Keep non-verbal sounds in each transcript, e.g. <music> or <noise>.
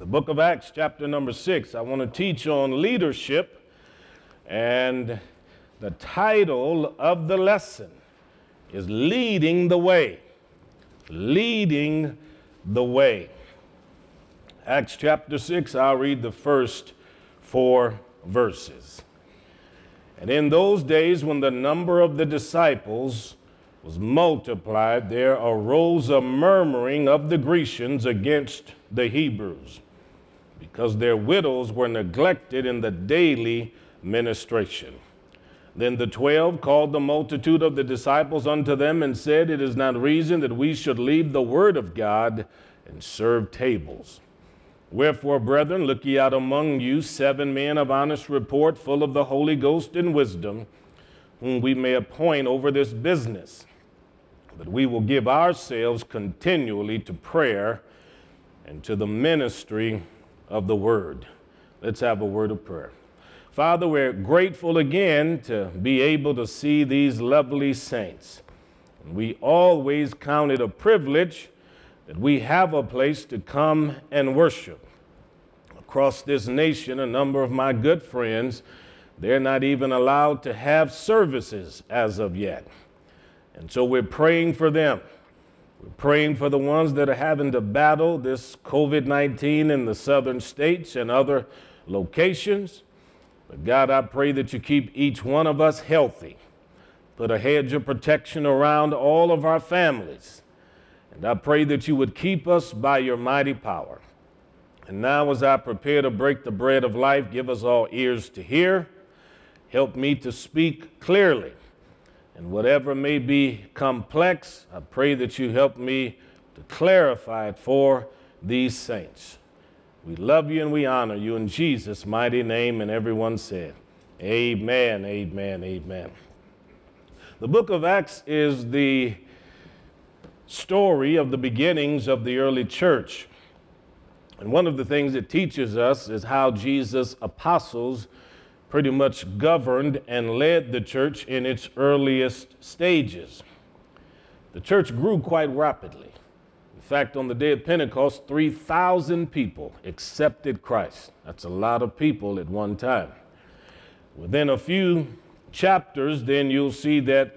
the book of Acts, chapter number six. I want to teach on leadership, and the title of the lesson is Leading the Way. Leading the Way. Acts chapter 6, I'll read the first four verses. And in those days, when the number of the disciples was multiplied, there arose a murmuring of the Grecians against the Hebrews because their widows were neglected in the daily ministration. Then the twelve called the multitude of the disciples unto them and said, It is not reason that we should leave the word of God and serve tables. Wherefore, brethren, look ye out among you seven men of honest report, full of the Holy Ghost and wisdom, whom we may appoint over this business. But we will give ourselves continually to prayer and to the ministry of the word. Let's have a word of prayer. Father, we're grateful again to be able to see these lovely saints. We always count it a privilege that we have a place to come and worship. Across this nation, a number of my good friends, they're not even allowed to have services as of yet. And so we're praying for them. We're praying for the ones that are having to battle this COVID 19 in the southern states and other locations. But God, I pray that you keep each one of us healthy. Put a hedge of protection around all of our families. And I pray that you would keep us by your mighty power. And now, as I prepare to break the bread of life, give us all ears to hear. Help me to speak clearly and whatever may be complex, I pray that you help me to clarify it for these saints. We love you and we honor you in Jesus' mighty name. And everyone said, Amen, amen, amen. The book of Acts is the story of the beginnings of the early church. And one of the things it teaches us is how Jesus' apostles pretty much governed and led the church in its earliest stages. The church grew quite rapidly. In fact, on the day of Pentecost, 3,000 people accepted Christ. That's a lot of people at one time. Within a few chapters, then you'll see that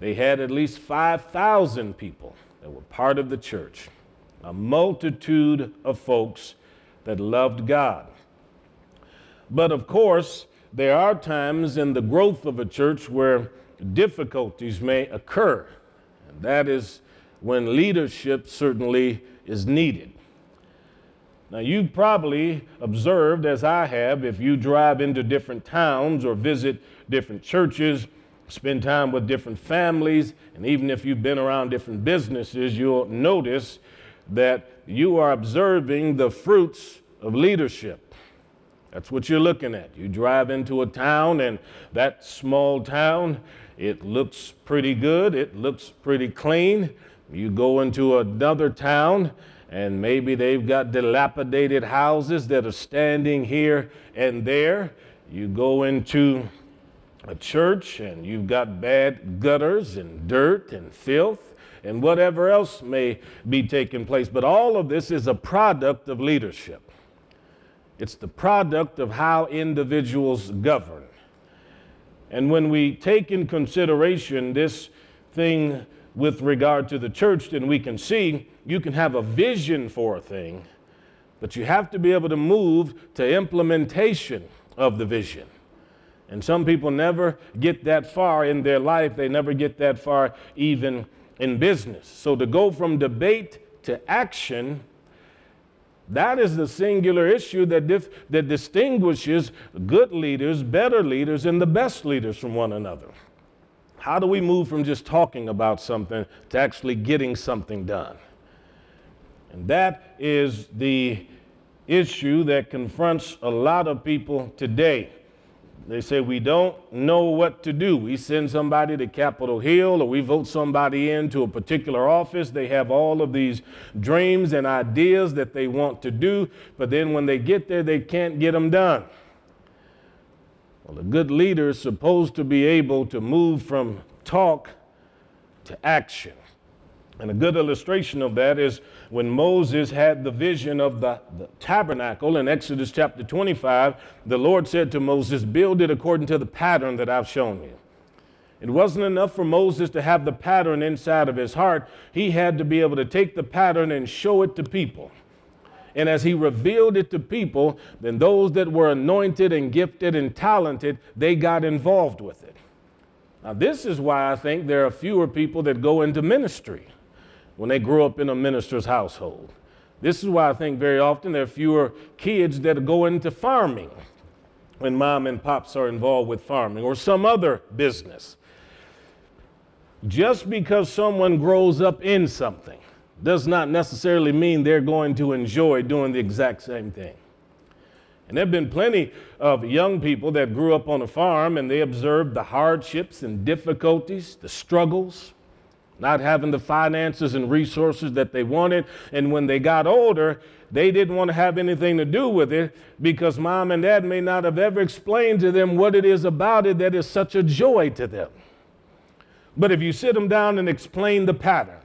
they had at least 5,000 people that were part of the church, a multitude of folks that loved God. But of course, there are times in the growth of a church where difficulties may occur. And that is when leadership certainly is needed. Now, you've probably observed, as I have, if you drive into different towns or visit different churches, spend time with different families, and even if you've been around different businesses, you'll notice that you are observing the fruits of leadership. That's what you're looking at. You drive into a town, and that small town, it looks pretty good, it looks pretty clean. You go into another town, and maybe they've got dilapidated houses that are standing here and there. You go into a church, and you've got bad gutters and dirt and filth and whatever else may be taking place. But all of this is a product of leadership. It's the product of how individuals govern. And when we take in consideration this thing with regard to the church, then we can see you can have a vision for a thing, but you have to be able to move to implementation of the vision. And some people never get that far in their life, they never get that far even in business. So to go from debate to action that is the singular issue that, dif- that distinguishes good leaders, better leaders, and the best leaders from one another. How do we move from just talking about something to actually getting something done? And that is the issue that confronts a lot of people today. They say we don't know what to do. We send somebody to Capitol Hill or we vote somebody into a particular office. They have all of these dreams and ideas that they want to do, but then when they get there, they can't get them done. Well, a good leader is supposed to be able to move from talk to action. And a good illustration of that is when Moses had the vision of the, the, tabernacle in Exodus chapter 25, the Lord said to Moses, Build it according to the pattern that I've shown you. It wasn't enough for Moses to have the pattern inside of his heart, he had to be able to take the pattern and show it to people. And as he revealed it to people, then those that were anointed and gifted and talented, they got involved with it. Now, this is why I think there are fewer people that go into ministry when they grow up in a minister's household. This is why I think very often there are fewer kids that go into farming when mom and pops are involved with farming or some other business. Just because someone grows up in something does not necessarily mean they're going to enjoy doing the exact same thing. And there have been plenty of young people that grew up on a farm and they observed the hardships and difficulties, the struggles, not having the finances and resources that they wanted. And when they got older, they didn't want to have anything to do with it because mom and dad may not have ever explained to them what it is about it that is such a joy to them. But if you sit them down and explain the pattern,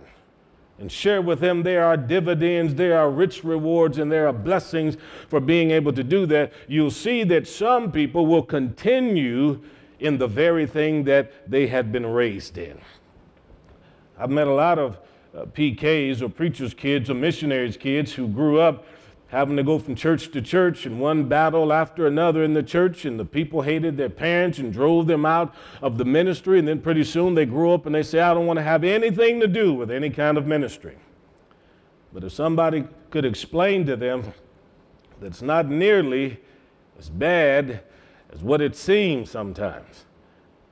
and share with them there are dividends, there are rich rewards, and there are blessings for being able to do that, you'll see that some people will continue in the very thing that they had been raised in. I've met a lot of uh, PKs or preachers' kids or missionaries' kids who grew up having to go from church to church and one battle after another in the church, and the people hated their parents and drove them out of the ministry. And then pretty soon they grew up and they say, I don't want to have anything to do with any kind of ministry. But if somebody could explain to them that it's not nearly as bad as what it seems sometimes,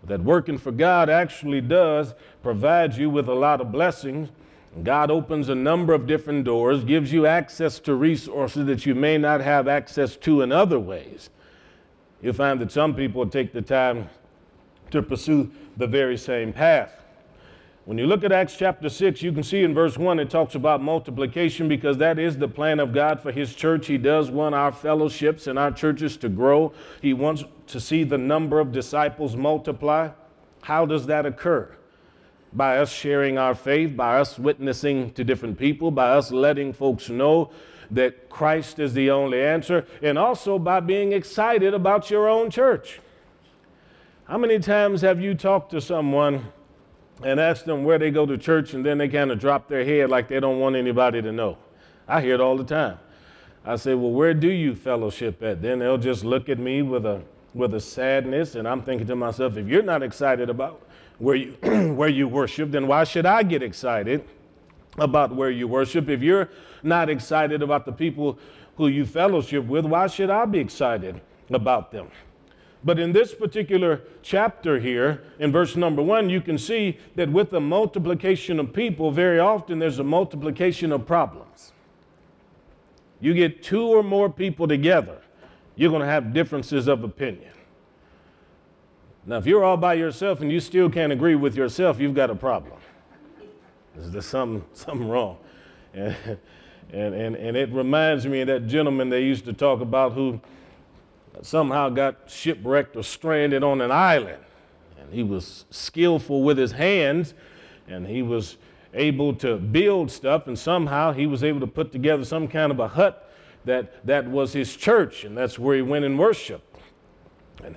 that working for God actually does provide you with a lot of blessings. God opens a number of different doors, gives you access to resources that you may not have access to in other ways. You'll find that some people take the time to pursue the very same path. When you look at Acts chapter 6, you can see in verse 1 it talks about multiplication because that is the plan of God for His church. He does want our fellowships and our churches to grow, He wants to see the number of disciples multiply. How does that occur? By us sharing our faith, by us witnessing to different people, by us letting folks know that Christ is the only answer, and also by being excited about your own church. How many times have you talked to someone? And ask them where they go to church, and then they kind of drop their head like they don't want anybody to know. I hear it all the time. I say, Well, where do you fellowship at? Then they'll just look at me with a with a sadness, and I'm thinking to myself, if you're not excited about where you <clears throat> where you worship, then why should I get excited about where you worship? If you're not excited about the people who you fellowship with, why should I be excited about them? But in this particular chapter here, in verse number one, you can see that with the multiplication of people, very often there's a multiplication of problems. You get two or more people together, you're going to have differences of opinion. Now, if you're all by yourself and you still can't agree with yourself, you've got a problem. There's something, something wrong. And, <laughs> and, and, and it reminds me of that gentleman they used to talk about who somehow got shipwrecked or stranded on an island. And he was skillful with his hands and he was able to build stuff, and somehow he was able to put together some kind of a hut that, that was his church, and that's where he went and worshiped. And,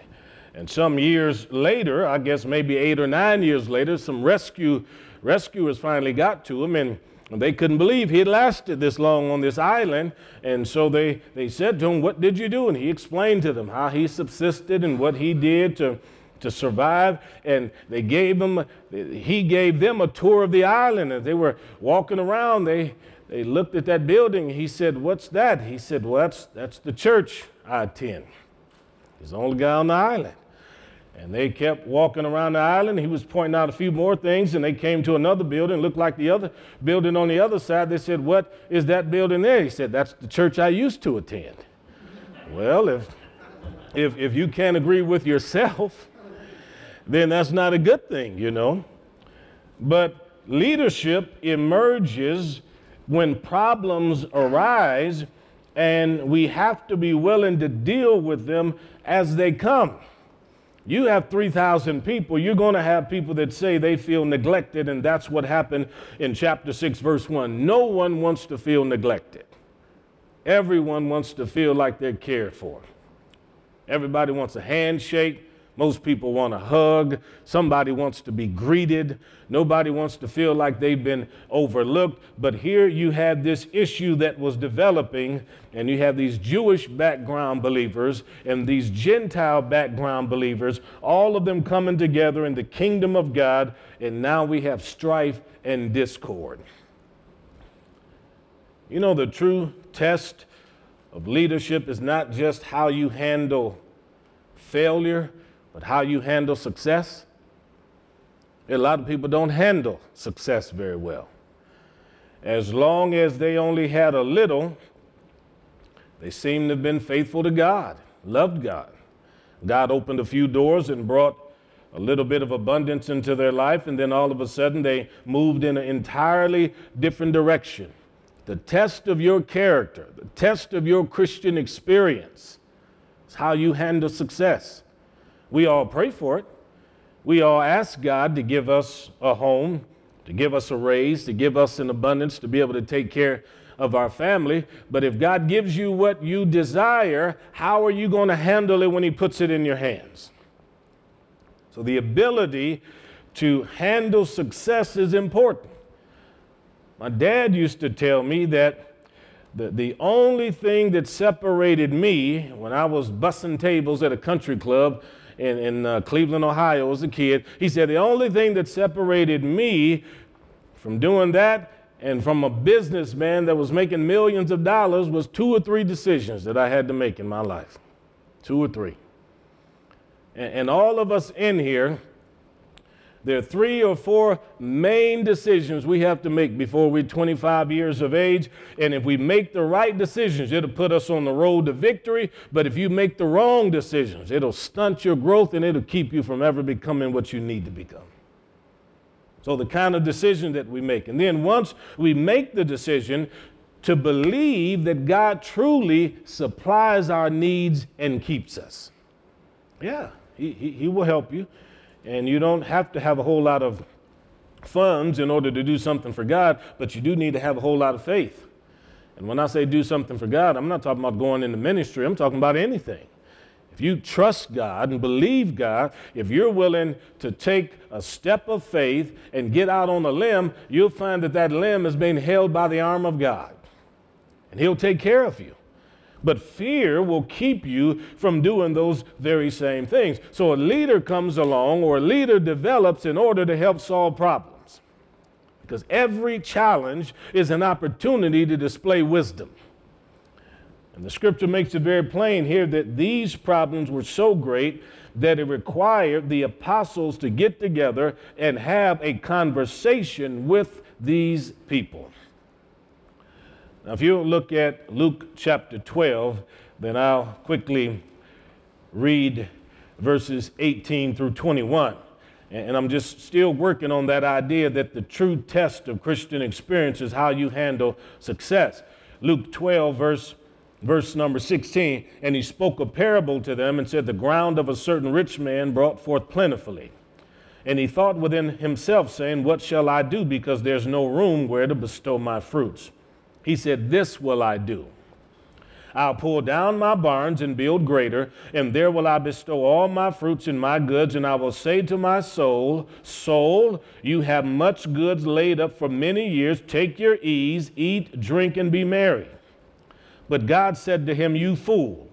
and some years later, I guess maybe eight or nine years later, some rescue rescuers finally got to him and they couldn't believe he had lasted this long on this island. And so they, they said to him, What did you do? And he explained to them how he subsisted and what he did to, to survive. And they gave him, he gave them a tour of the island. As they were walking around, they, they looked at that building. He said, What's that? He said, Well, that's, that's the church I attend. He's the only guy on the island. And they kept walking around the island. He was pointing out a few more things, and they came to another building, looked like the other building on the other side. They said, What is that building there? He said, That's the church I used to attend. well, if, if, if you can't agree with yourself, then that's not a good thing, you know. But leadership emerges when problems arise, and we have to be willing to deal with them as they come. You have 3,000 people, you're going to have people that say they feel neglected, and that's what happened in chapter 6, verse 1. No one wants to feel neglected. Everyone wants to feel like they're cared for. Everybody wants a handshake. Most people want a hug. Somebody wants to be greeted. Nobody wants to feel like they've been overlooked. But here you have this issue that was developing, and you have these Jewish background believers and these Gentile background believers, all of them coming together in the kingdom of God, and now we have strife and discord. You know, the true test of leadership is not just how you handle failure but how you handle success, a lot of people don't handle success very well. As long as they only had a little, they seem to have been faithful to God, loved God. God opened a few doors and brought a little bit of abundance into their life, and then all of a sudden they moved in an entirely different direction. The test of your character, the test of your Christian experience, is how you handle success. We all pray for it. We all ask God to give us a home, to give us a raise, to give us an abundance, to be able to take care of our family. But if God gives you what you desire, how are you going to handle it when He puts it in your hands? So the ability to handle success is important. My dad used to tell me that the, the only thing that separated me when I was bussing tables at a country club in, in uh, Cleveland, Ohio as a kid. He said, The only thing that separated me from doing that and from a businessman that was making millions of dollars was two or three decisions that I had to make in my life. Two or three. And, and all of us in here, there are three or four main decisions we have to make before we're 25 years of age. And if we make the right decisions, it'll put us on the road to victory. But if you make the wrong decisions, it'll stunt your growth and it'll keep you from ever becoming what you need to become. So, the kind of decision that we make. And then once we make the decision, to believe that God truly supplies our needs and keeps us. Yeah, He, he, he will help you. And you don't have to have a whole lot of funds in order to do something for God, but you do need to have a whole lot of faith. And when I say do something for God, I'm not talking about going into ministry, I'm talking about anything. If you trust God and believe God, if you're willing to take a step of faith and get out on a limb, you'll find that that limb is being held by the arm of God. And He'll take care of you. But fear will keep you from doing those very same things. So a leader comes along or a leader develops in order to help solve problems. Because every challenge is an opportunity to display wisdom. And the scripture makes it very plain here that these problems were so great that it required the apostles to get together and have a conversation with these people. Now, if you look at Luke chapter 12, then I'll quickly read verses 18 through 21. And I'm just still working on that idea that the true test of Christian experience is how you handle success. Luke 12, verse, verse number 16, and he spoke a parable to them and said, The ground of a certain rich man brought forth plentifully. And he thought within himself, saying, What shall I do? Because there's no room where to bestow my fruits. He said, This will I do. I'll pull down my barns and build greater, and there will I bestow all my fruits and my goods. And I will say to my soul, Soul, you have much goods laid up for many years. Take your ease, eat, drink, and be merry. But God said to him, You fool.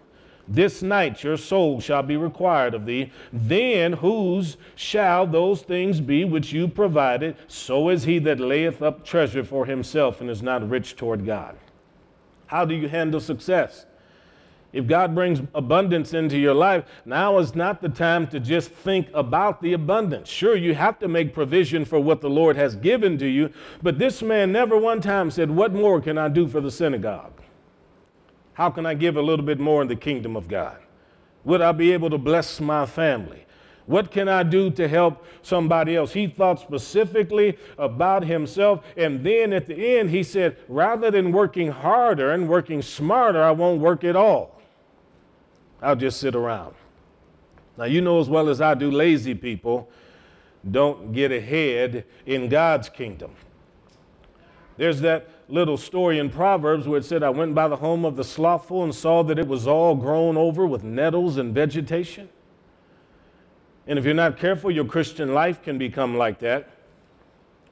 This night your soul shall be required of thee. Then whose shall those things be which you provided? So is he that layeth up treasure for himself and is not rich toward God. How do you handle success? If God brings abundance into your life, now is not the time to just think about the abundance. Sure, you have to make provision for what the Lord has given to you, but this man never one time said, What more can I do for the synagogue? How can I give a little bit more in the kingdom of God? Would I be able to bless my family? What can I do to help somebody else? He thought specifically about himself. And then at the end, he said, rather than working harder and working smarter, I won't work at all. I'll just sit around. Now, you know as well as I do, lazy people don't get ahead in God's kingdom. There's that little story in Proverbs where it said, I went by the home of the slothful and saw that it was all grown over with nettles and vegetation. And if you're not careful, your Christian life can become like that.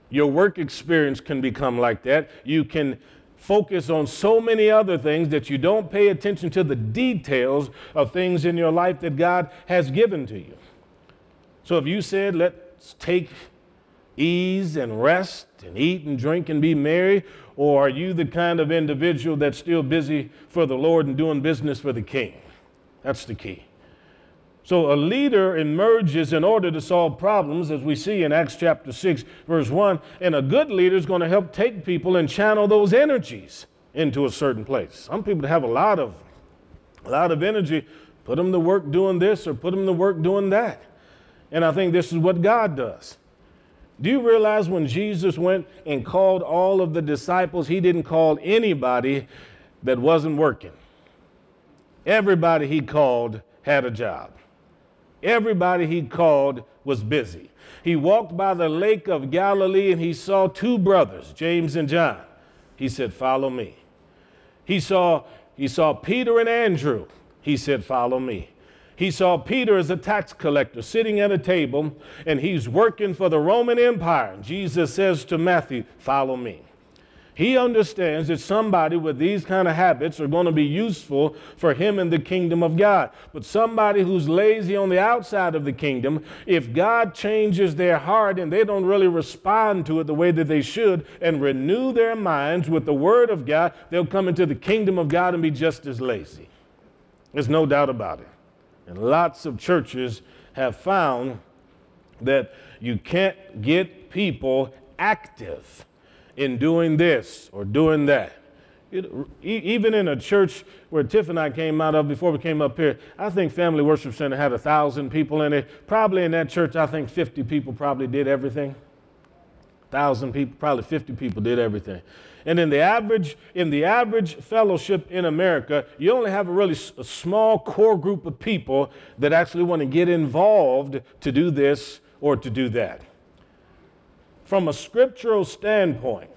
Your work experience can become like that. You can focus on so many other things that you don't pay attention to the details of things in your life that God has given to you. So if you said, let's take ease and rest and eat and drink and be merry, or are you the kind of individual that's still busy for the Lord and doing business for the king? That's the key. So a leader emerges in order to solve problems, as we see in Acts chapter 6, verse 1. And a good leader is going to help take people and channel those energies into a certain place. Some people have a lot of a lot of energy, put them to work doing this or put them to work doing that. And I think this is what God does. Do you realize when Jesus went and called all of the disciples, he didn't call anybody that wasn't working? Everybody he called had a job. Everybody he called was busy. He walked by the lake of Galilee and he saw two brothers, James and John. He said, Follow me. He saw, he saw Peter and Andrew. He said, Follow me. He saw Peter as a tax collector sitting at a table and he's working for the Roman Empire. Jesus says to Matthew, Follow me. He understands that somebody with these kind of habits are going to be useful for him in the kingdom of God. But somebody who's lazy on the outside of the kingdom, if God changes their heart and they don't really respond to it the way that they should and renew their minds with the word of God, they'll come into the kingdom of God and be just as lazy. There's no doubt about it. And lots of churches have found that you can't get people active in doing this or doing that. It, even in a church where Tiff and I came out of before we came up here, I think Family Worship Center had a thousand people in it. Probably in that church, I think 50 people probably did everything. Thousand people, probably 50 people did everything. And in the average, in the average fellowship in America, you only have a really a small core group of people that actually want to get involved to do this or to do that from a scriptural standpoint,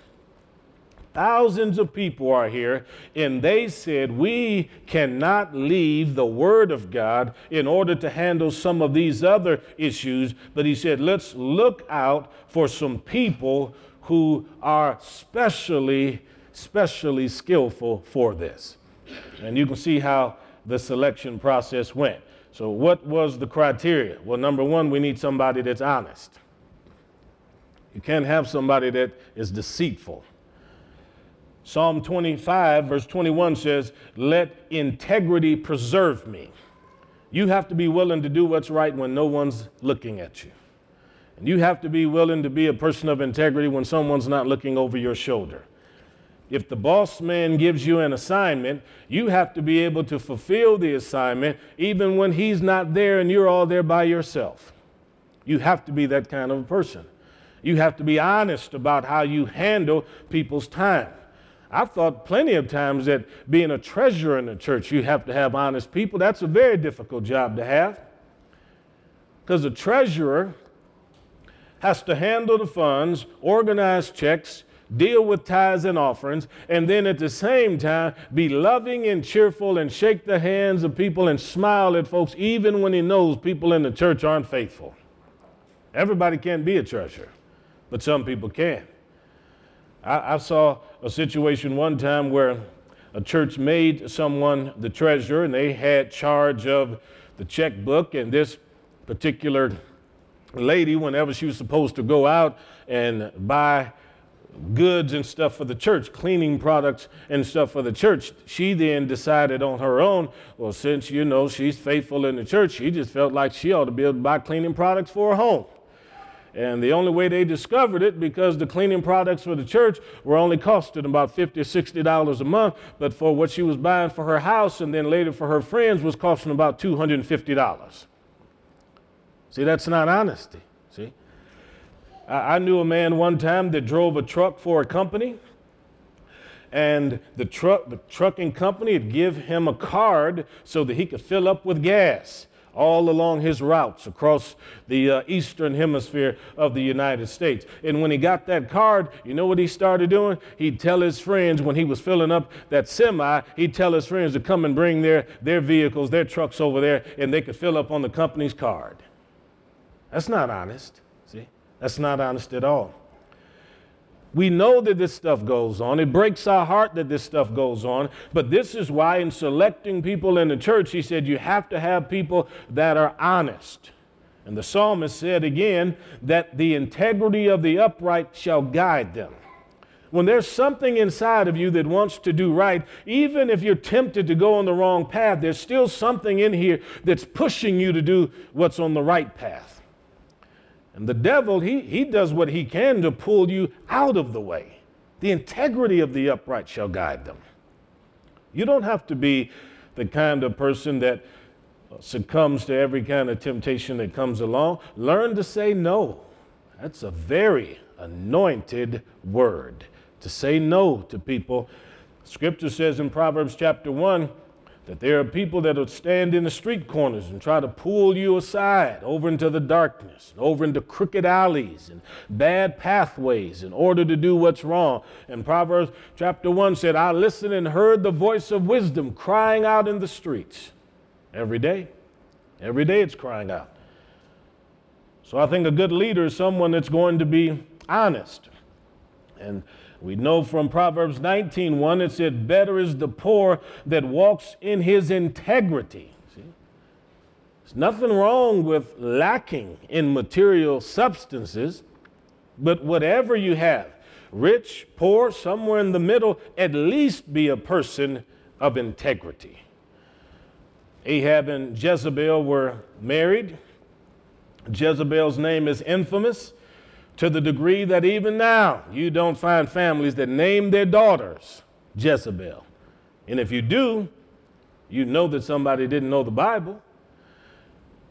thousands of people are here, and they said, We cannot leave the Word of God in order to handle some of these other issues. But he said, Let's look out for some people who are specially, specially skillful for this. And you can see how the selection process went. So, what was the criteria? Well, number one, we need somebody that's honest. You can't have somebody that is deceitful. Psalm 25, verse 21 says, Let integrity preserve me. You have to be willing to do what's right when no one's looking at you. And you have to be willing to be a person of integrity when someone's not looking over your shoulder. If the boss man gives you an assignment, you have to be able to fulfill the assignment even when he's not there and you're all there by yourself. You have to be that kind of a person. You have to be honest about how you handle people's time. I've thought plenty of times that being a treasurer in the church, you have to have honest people. That's a very difficult job to have. Because a treasurer has to handle the funds, organize checks, deal with tithes and offerings, and then at the same time be loving and cheerful and shake the hands of people and smile at folks, even when he knows people in the church aren't faithful. Everybody can't be a treasurer but some people can. I, I saw a situation one time where a church made someone the treasurer and they had charge of the checkbook and this particular lady whenever she was supposed to go out and buy goods and stuff for the church, cleaning products and stuff for the church. She then decided on her own, well, since you know she's faithful in the church, she just felt like she ought to be able to buy cleaning products for her home. And the only way they discovered it, because the cleaning products for the church were only costing about $50 or $60 a month, but for what she was buying for her house and then later for her friends was costing about $250. See, that's not honesty. See? I, I knew a man one time that drove a truck for a company and the truck the trucking company would give him a card so that he could fill up with gas all along his routes across the uh, eastern hemisphere of the United States. And when he got that card, you know what he started doing? He'd tell his friends when he was filling up that semi, he'd tell his friends to come and bring their, their vehicles, their trucks over there, and they could fill up on the company's card. That's not honest. See? That's not honest at all. We know that this stuff goes on. It breaks our heart that this stuff goes on. But this is why, in selecting people in the church, he said you have to have people that are honest. And the psalmist said again that the integrity of the upright shall guide them. When there's something inside of you that wants to do right, even if you're tempted to go on the wrong path, there's still something in here that's pushing you to do what's on the right path. And the devil, he, he does what he can to pull you out of the way. The integrity of the upright shall guide them. You don't have to be the kind of person that uh, succumbs to every kind of temptation that comes along. Learn to say no. That's a very anointed word to say no to people. Scripture says in Proverbs chapter 1 that there are people that will stand in the street corners and try to pull you aside over into the darkness, over into crooked alleys and bad pathways in order to do what's wrong. And Proverbs chapter 1 said, I listened and heard the voice of wisdom crying out in the streets. Every day. Every day it's crying out. So I think a good leader is someone that's going to be honest. And we know from Proverbs 19:1 it said, Better is the poor that walks in his integrity. See? There's nothing wrong with lacking in material substances, but whatever you have, rich, poor, somewhere in the middle, at least be a person of integrity. Ahab and Jezebel were married. Jezebel's name is infamous to the degree that even now you don't find families that name their daughters Jezebel. And if you do, you know that somebody didn't know the Bible.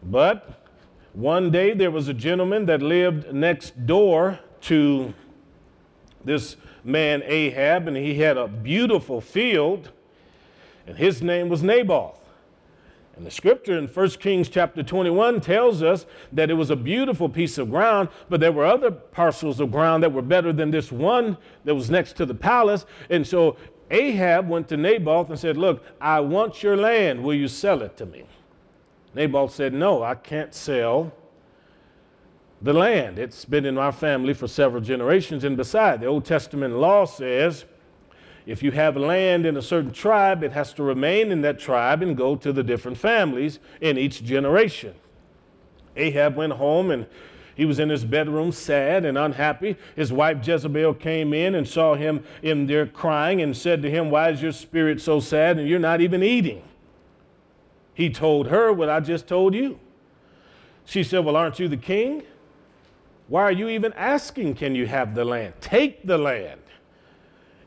But one day there was a gentleman that lived next door to this man Ahab, and he had a beautiful field, and his name was Naboth. And the scripture in 1 Kings chapter 21 tells us that it was a beautiful piece of ground, but there were other parcels of ground that were better than this one that was next to the palace. And so Ahab went to Naboth and said, Look, I want your land. Will you sell it to me? Naboth said, No, I can't sell the land. It's been in my family for several generations. And besides, the Old Testament law says if you have land in a certain tribe, it has to remain in that tribe and go to the different families in each generation. Ahab went home and he was in his bedroom sad and unhappy. His wife Jezebel came in and saw him in there crying and said to him, Why is your spirit so sad and you're not even eating? He told her what I just told you. She said, Well, aren't you the king? Why are you even asking, Can you have the land? Take the land.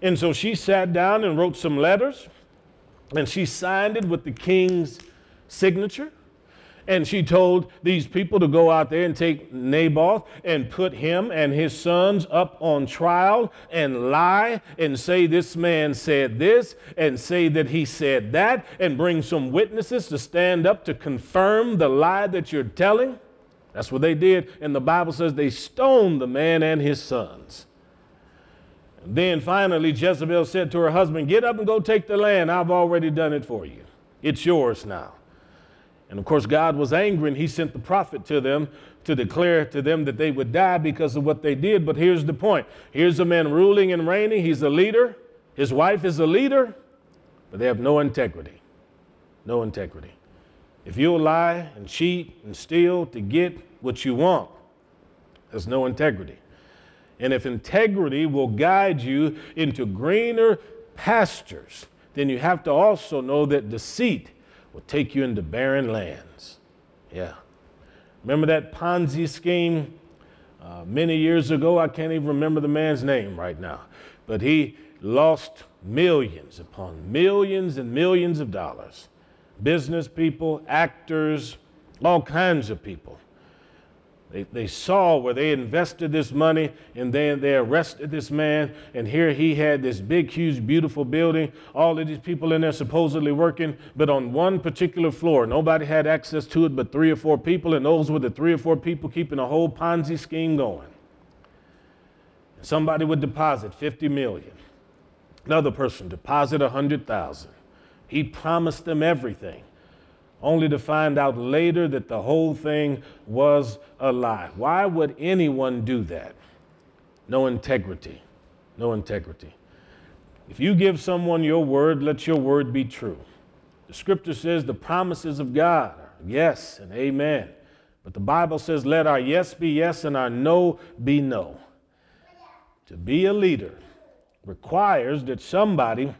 And so she sat down and wrote some letters, and she signed it with the king's signature. And she told these people to go out there and take Naboth and put him and his sons up on trial and lie and say this man said this and say that he said that and bring some witnesses to stand up to confirm the lie that you're telling. That's what they did. And the Bible says they stoned the man and his sons. Then finally, Jezebel said to her husband, Get up and go take the land. I've already done it for you. It's yours now. And of course, God was angry and he sent the prophet to them to declare to them that they would die because of what they did. But here's the point here's a man ruling and reigning, he's a leader, his wife is a leader, but they have no integrity. No integrity. If you'll lie and cheat and steal to get what you want, there's no integrity. And if integrity will guide you into greener pastures, then you have to also know that deceit will take you into barren lands. Yeah. Remember that Ponzi scheme uh, many years ago? I can't even remember the man's name right now. But he lost millions upon millions and millions of dollars. Business people, actors, all kinds of people. They, they saw where they invested this money and then they arrested this man. And here he had this big, huge, beautiful building. All of these people in there supposedly working, but on one particular floor, nobody had access to it but three or four people. And those were the three or four people keeping the whole Ponzi scheme going. Somebody would deposit 50 million. Another person deposit 100,000. He promised them everything only to find out later that the whole thing was a lie. Why would anyone do that? No integrity. No integrity. If you give someone your word, let your word be true. The scripture says the promises of God are yes and amen. But the Bible says, let our yes be yes and our no be no. To be a leader requires that somebody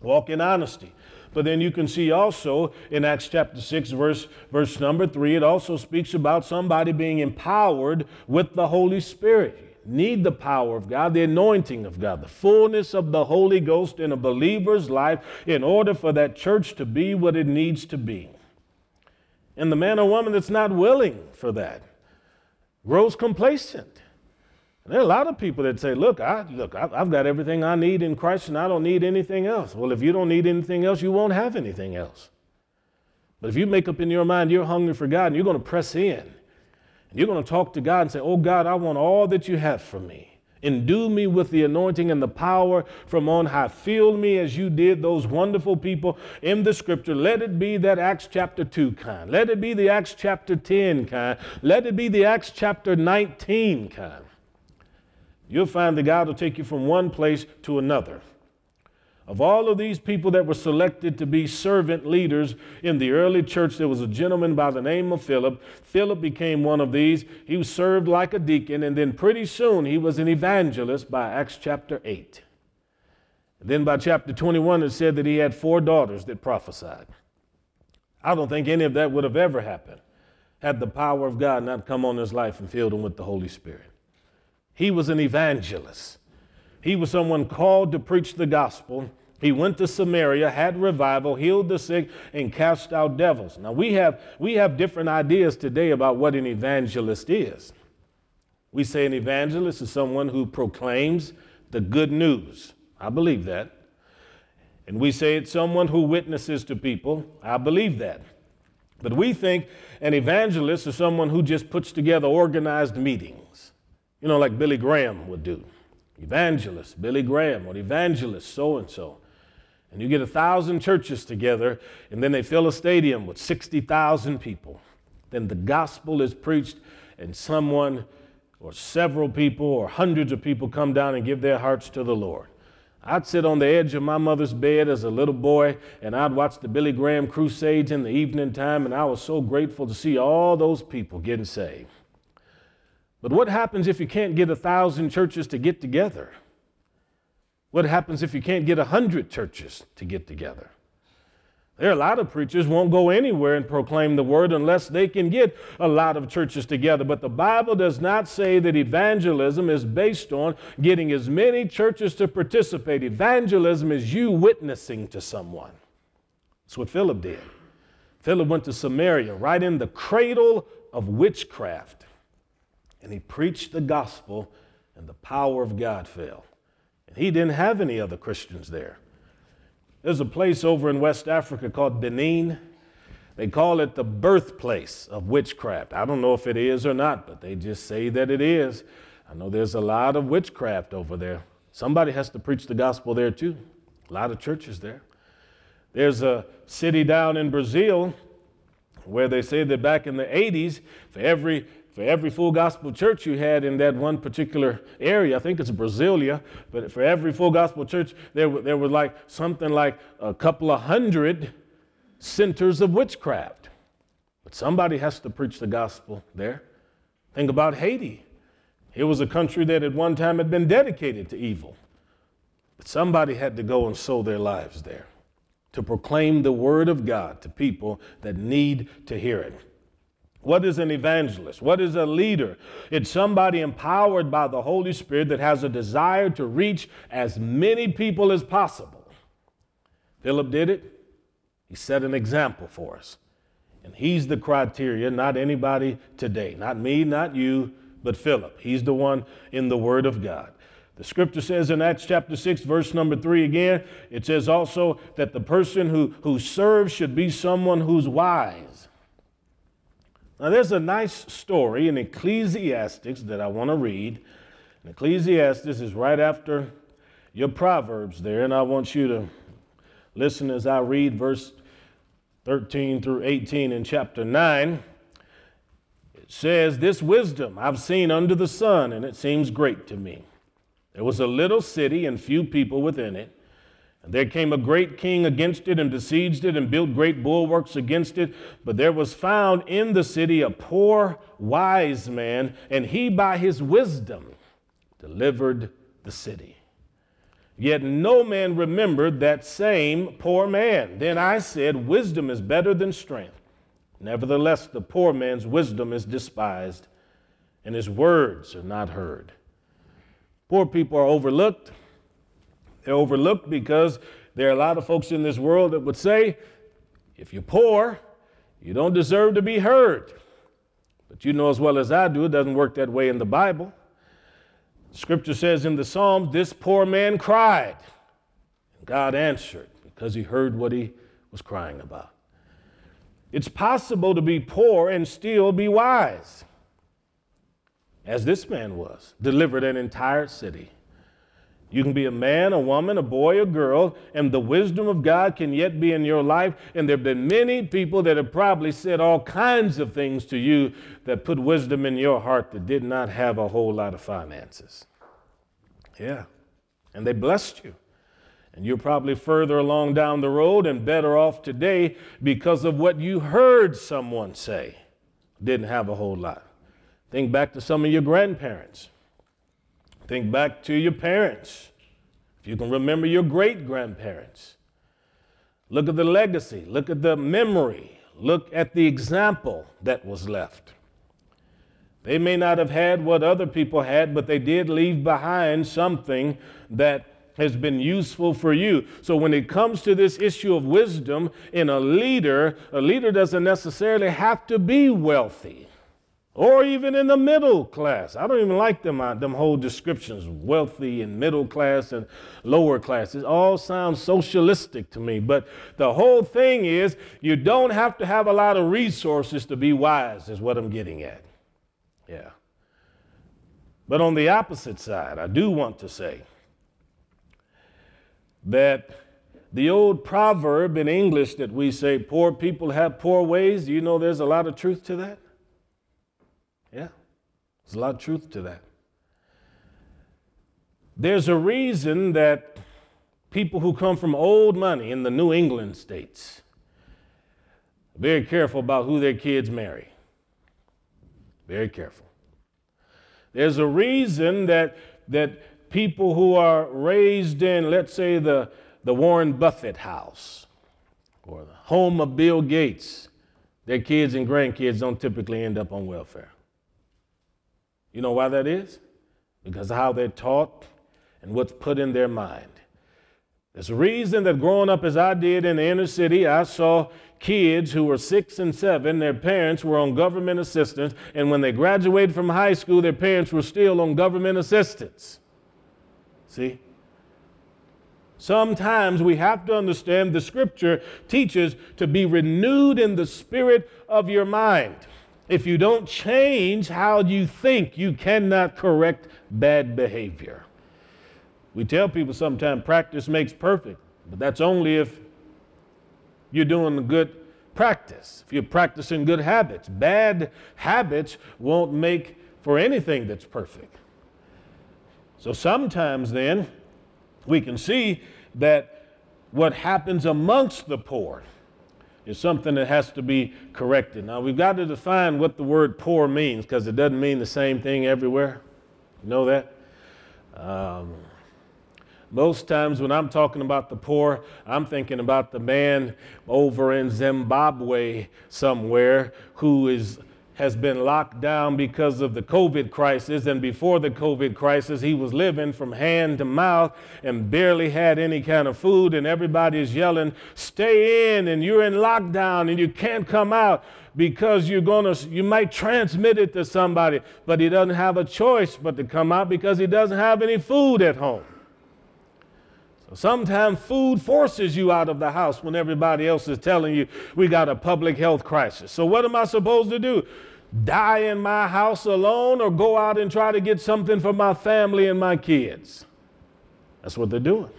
walk in honesty. But then you can see also in Acts chapter 6, verse, verse number 3, it also speaks about somebody being empowered with the Holy Spirit. need the power of God, the anointing of God, the fullness of the Holy Ghost in a believer's life in order for that church to be what it needs to be. And the man or woman that's not willing for that grows complacent. There are a lot of people that say, look, I, look, I've got everything I need in Christ and I don't need anything else. Well, if you don't need anything else, you won't have anything else. But if you make up in your mind you're hungry for God and you're going to press in, and you're going to talk to God and say, oh, God, I want all that you have for me. Endue me with the anointing and the power from on high. Fill me as you did those wonderful people in the scripture. Let it be that Acts chapter 2 kind. Let it be the Acts chapter 10 kind. Let it be the Acts chapter 19 kind. You'll find that God will take you from one place to another. Of all of these people that were selected to be servant leaders in the early church, there was a gentleman by the name of Philip. Philip became one of these. He was served like a deacon, and then pretty soon he was an evangelist by Acts chapter 8. then by chapter 21, it said that he had four daughters that prophesied. I don't think any of that would have ever happened had the power of God not come on his life and filled him with the Holy Spirit. He was an evangelist. He was someone called to preach the gospel. He went to Samaria, had revival, healed the sick, and cast out devils. Now we have we have different ideas today about what an evangelist is. We say an evangelist is someone who proclaims the good news. I believe that. And we say it's someone who witnesses to people. I believe that. But we think an evangelist is someone who just puts together organized meetings you know, like Billy Graham would do. Evangelist, Billy Graham, or evangelist, so and so. And you get a thousand churches together, and then they fill a stadium with 60,000 people. Then the gospel is preached, and someone, or several people, or hundreds of people come down and give their hearts to the Lord. I'd sit on the edge of my mother's bed as a little boy, and I'd watch the Billy Graham crusades in the evening time, and I was so grateful to see all those people getting saved. But what happens if you can't get a thousand churches to get together? What happens if you can't get a hundred churches to get together? There are a lot of preachers won't go anywhere and proclaim the word unless they can get a lot of churches together. But the Bible does not say that evangelism is based on getting as many churches to participate. Evangelism is you witnessing to someone. That's what Philip did. Philip went to Samaria, right in the cradle of witchcraft and he preached the gospel, and the power of God fell. And he didn't have any other Christians there. There's a place over in West Africa called Benin. They call it the birthplace of witchcraft. I don't know if it is or not, but they just say that it is. I know there's a lot of witchcraft over there. Somebody has to preach the gospel there too. A lot of churches there. There's a city down in Brazil where they say that back in the 80s, for every for every full gospel church you had in that one particular area, I think it's Brasilia, but for every full gospel church, there, there were like something like a couple of hundred centers of witchcraft. But somebody has to preach the gospel there. Think about Haiti. It was a country that at one time had been dedicated to evil. But somebody had to go and sow their lives there to proclaim the word of God to people that need to hear it. What is an evangelist? What is a leader? It's somebody empowered by the Holy Spirit that has a desire to reach as many people as possible. Philip did it. He set an example for us. And he's the criteria, not anybody today. Not me, not you, but Philip. He's the one in the Word of God. The scripture says in Acts chapter 6, verse number 3 again, it says also that the person who, who serves should be someone who's wise. Now, there's a nice story in Ecclesiastes that I want to read. And Ecclesiastes is right after your Proverbs there, and I want you to listen as I read verse 13 through 18 in chapter 9, it says, This wisdom I've seen under the sun, and it seems great to me. There was a little city and few people within it. And there came a great king against it and besieged it and built great bulwarks against it. But there was found in the city a poor, wise man, and he by his wisdom delivered the city. Yet no man remembered that same poor man. Then I said, Wisdom is better than strength. Nevertheless, the poor man's wisdom is despised, and his words are not heard. Poor people are overlooked. Overlooked because there are a lot of folks in this world that would say, if you're poor, you don't deserve to be heard. But you know as well as I do, it doesn't work that way in the Bible. Scripture says in the Psalms, this poor man cried. And God answered because he heard what he was crying about. It's possible to be poor and still be wise, as this man was, delivered an entire city. You can be a man, a woman, a boy, a girl, and the wisdom of God can yet be in your life. And there have been many people that have probably said all kinds of things to you that put wisdom in your heart that did not have a whole lot of finances. Yeah. And they blessed you. And you're probably further along down the road and better off today because of what you heard someone say. Didn't have a whole lot. Think back to some of your grandparents. Think back to your parents. If you can remember your great grandparents. Look at the legacy, look at the memory, look at the example that was left. They may not have had what other people had, but they did leave behind something that has been useful for you. So when it comes to this issue of wisdom in a leader, a leader doesn't necessarily have to be wealthy or even in the middle class. I don't even like them, uh, them whole descriptions, wealthy and middle class and lower class. It all sounds socialistic to me. But the whole thing is you don't have to have a lot of resources to be wise, is what I'm getting at. Yeah. But on the opposite side, I do want to say that the old proverb in English that we say, poor people have poor ways, you know there's a lot of truth to that? Yeah, there's a lot of truth to that. There's a reason that people who come from old money in the New England states are very careful about who their kids marry. Very careful. There's a reason that, that people who are raised in, let's say, the, the Warren Buffett house or the home of Bill Gates, their kids and grandkids don't typically end up on welfare. You know why that is? Because of how they're taught and what's put in their mind. There's a reason that growing up as I did in the inner city, I saw kids who were six and seven, their parents were on government assistance, and when they graduated from high school, their parents were still on government assistance. See? Sometimes we have to understand the scripture teaches to be renewed in the spirit of your mind. If you don't change how you think, you cannot correct bad behavior. We tell people sometimes practice makes perfect, but that's only if you're doing a good practice, if you're practicing good habits. Bad habits won't make for anything that's perfect. So sometimes then we can see that what happens amongst the poor is something that has to be corrected. Now, we've got to define what the word poor means because it doesn't mean the same thing everywhere. You know that? Um, most times when I'm talking about the poor, I'm thinking about the man over in Zimbabwe somewhere who is has been locked down because of the COVID crisis. And before the COVID crisis, he was living from hand to mouth and barely had any kind of food. And everybody is yelling, Stay in, and you're in lockdown, and you can't come out because you're going to, you might transmit it to somebody. But he doesn't have a choice but to come out because he doesn't have any food at home. So sometimes food forces you out of the house when everybody else is telling you we got a public health crisis. So what am I supposed to do? Die in my house alone or go out and try to get something for my family and my kids? That's what they're doing.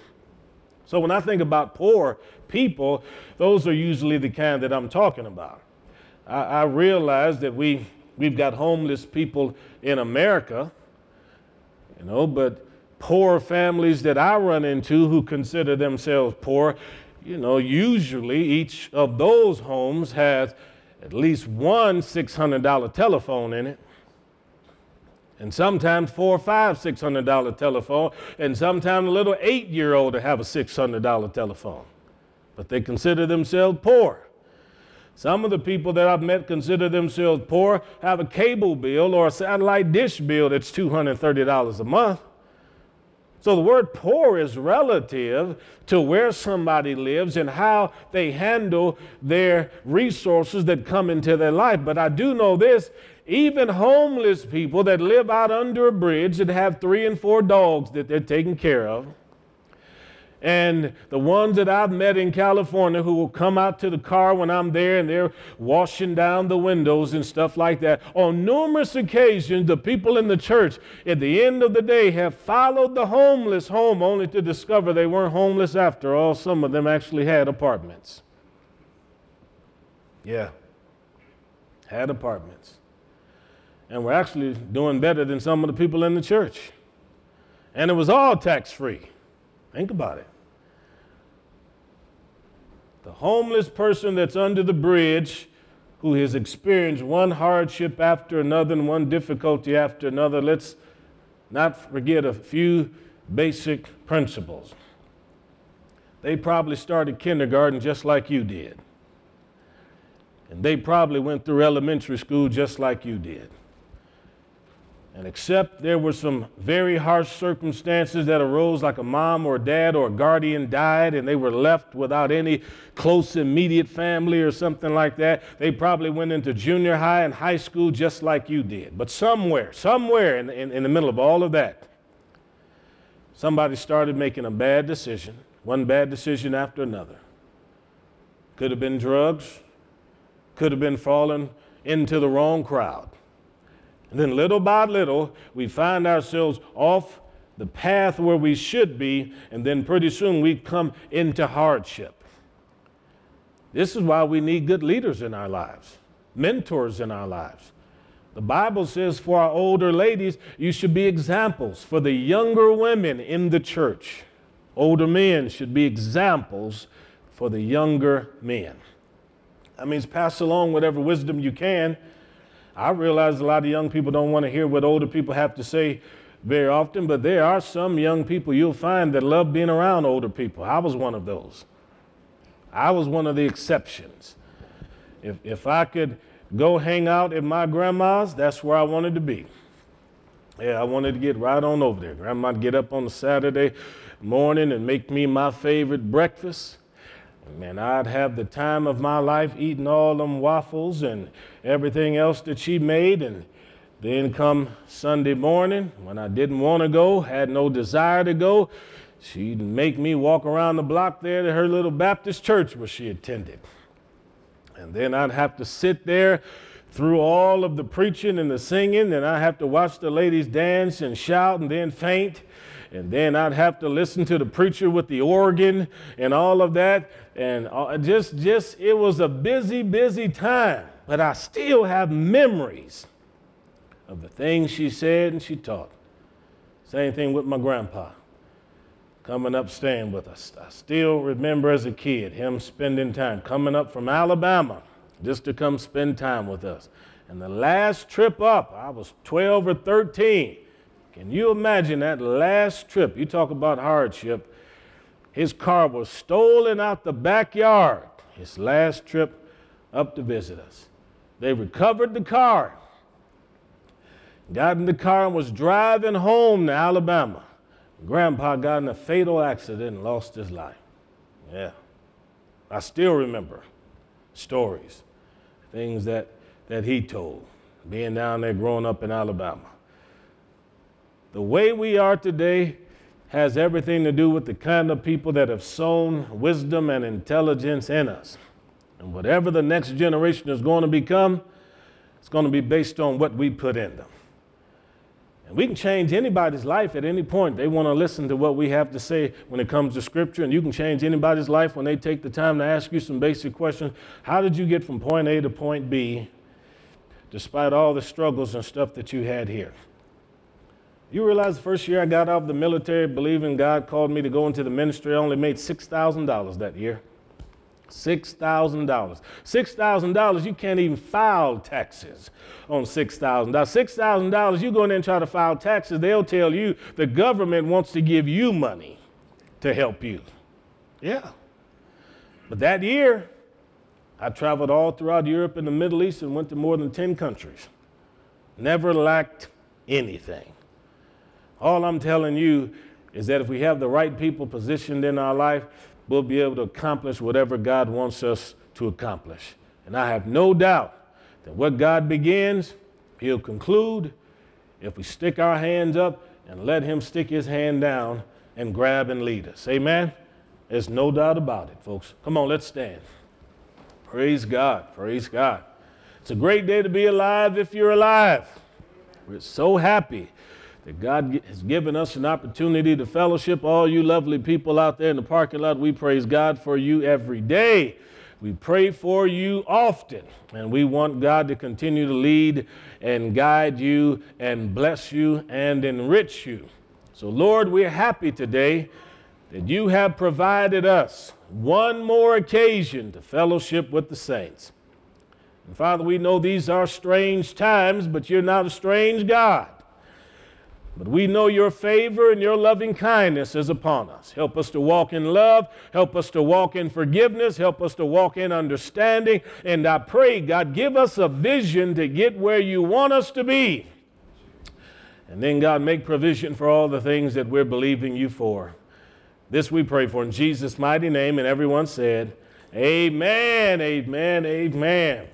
So when I think about poor people, those are usually the kind that I'm talking about. I, I realize that we, we've got homeless people in America, you know, but poor families that I run into who consider themselves poor, you know, usually each of those homes has at least one $600 telephone in it. And sometimes four or five $600 telephone, and sometimes a little eight year old to have a six hundred dollar telephone. But they consider themselves poor. Some of the people that I've met consider themselves poor, have a cable bill or a satellite dish bill that's $230 a month. So the word poor is relative to where somebody lives and how they handle their resources that come into their life. But I do know this even homeless people that live out under a bridge that have three and four dogs that they're taking care of and the ones that I've met in California who will come out to the car when I'm there and they're washing down the windows and stuff like that. On numerous occasions, the people in the church at the end of the day have followed the homeless home only to discover they weren't homeless after all. Some of them actually had apartments. Yeah, had apartments. And we're actually doing better than some of the people in the church. And it was all tax free. Think about it. The homeless person that's under the bridge who has experienced one hardship after another and one difficulty after another, let's not forget a few basic principles. They probably started kindergarten just like you did. And they probably went through elementary school just like you did. And except there were some very harsh circumstances that arose, like a mom or a dad or a guardian died and they were left without any close immediate family or something like that, they probably went into junior high and high school just like you did. But somewhere, somewhere in, in, in the middle of all of that, somebody started making a bad decision, one bad decision after another. Could have been drugs, could have been falling into the wrong crowd and then little by little, we find ourselves off the path where we should be, and then pretty soon we come into hardship. This is why we need good leaders in our lives, mentors in our lives. The Bible says for our older ladies, you should be examples. For the younger women in the church, older men should be examples for the younger men. That means pass along whatever wisdom you can I realize a lot of young people don't want to hear what older people have to say very often, but there are some young people you'll find that love being around older people. I was one of those. I was one of the exceptions. If, if I could go hang out at my grandma's, that's where I wanted to be. Yeah, I wanted to get right on over there. Grandma'd get up on a Saturday morning and make me my favorite breakfast. Man, I'd have the time of my life eating all them waffles and everything else that she made. And then come Sunday morning, when I didn't want to go, had no desire to go, she'd make me walk around the block there to her little Baptist church where she attended. And then I'd have to sit there through all of the preaching and the singing, and I'd have to watch the ladies dance and shout and then faint and then I'd have to listen to the preacher with the organ and all of that. And uh, just, just, it was a busy, busy time. But I still have memories of the things she said and she taught. Same thing with my grandpa coming up staying with us. I still remember as a kid him spending time coming up from Alabama just to come spend time with us. And the last trip up, I was 12 or 13. Can you imagine that last trip? You talk about hardship. His car was stolen out the backyard, his last trip up to visit us. They recovered the car, got in the car, and was driving home to Alabama. Grandpa got in a fatal accident and lost his life. Yeah. I still remember stories, things that, that he told, being down there growing up in Alabama. The way we are today has everything to do with the kind of people that have sown wisdom and intelligence in us. And whatever the next generation is going to become, it's going to be based on what we put in them. And we can change anybody's life at any point. They want to listen to what we have to say when it comes to Scripture, and you can change anybody's life when they take the time to ask you some basic questions. How did you get from point A to point B, despite all the struggles and stuff that you had here? You realize the first year I got out of the military, believing God called me to go into the ministry, I only made $6,000 that year. $6,000. $6,000, you can't even file taxes on $6,000. $6,000, you go in there and try to file taxes, they'll tell you the government wants to give you money to help you. Yeah. But that year, I traveled all throughout Europe and the Middle East and went to more than 10 countries. Never lacked anything. All I'm telling you is that if we have the right people positioned in our life, we'll be able to accomplish whatever God wants us to accomplish. And I have no doubt that what God begins, He'll conclude if we stick our hands up and let Him stick His hand down and grab and lead us. Amen? There's no doubt about it, folks. Come on, let's stand. Praise God. Praise God. It's a great day to be alive if you're alive. We're so happy that God has given us an opportunity to fellowship. All you lovely people out there in the parking lot, we praise God for you every day. We pray for you often, and we want God to continue to lead and guide you and bless you and enrich you. So, Lord, we're happy today that you have provided us one more occasion to fellowship with the saints. And Father, we know these are strange times, but you're not a strange God. But we know your favor and your loving kindness is upon us. Help us to walk in love. Help us to walk in forgiveness. Help us to walk in understanding. And I pray, God, give us a vision to get where you want us to be. And then, God, make provision for all the things that we're believing you for. This we pray for in Jesus' mighty name. And everyone said, Amen, amen, amen.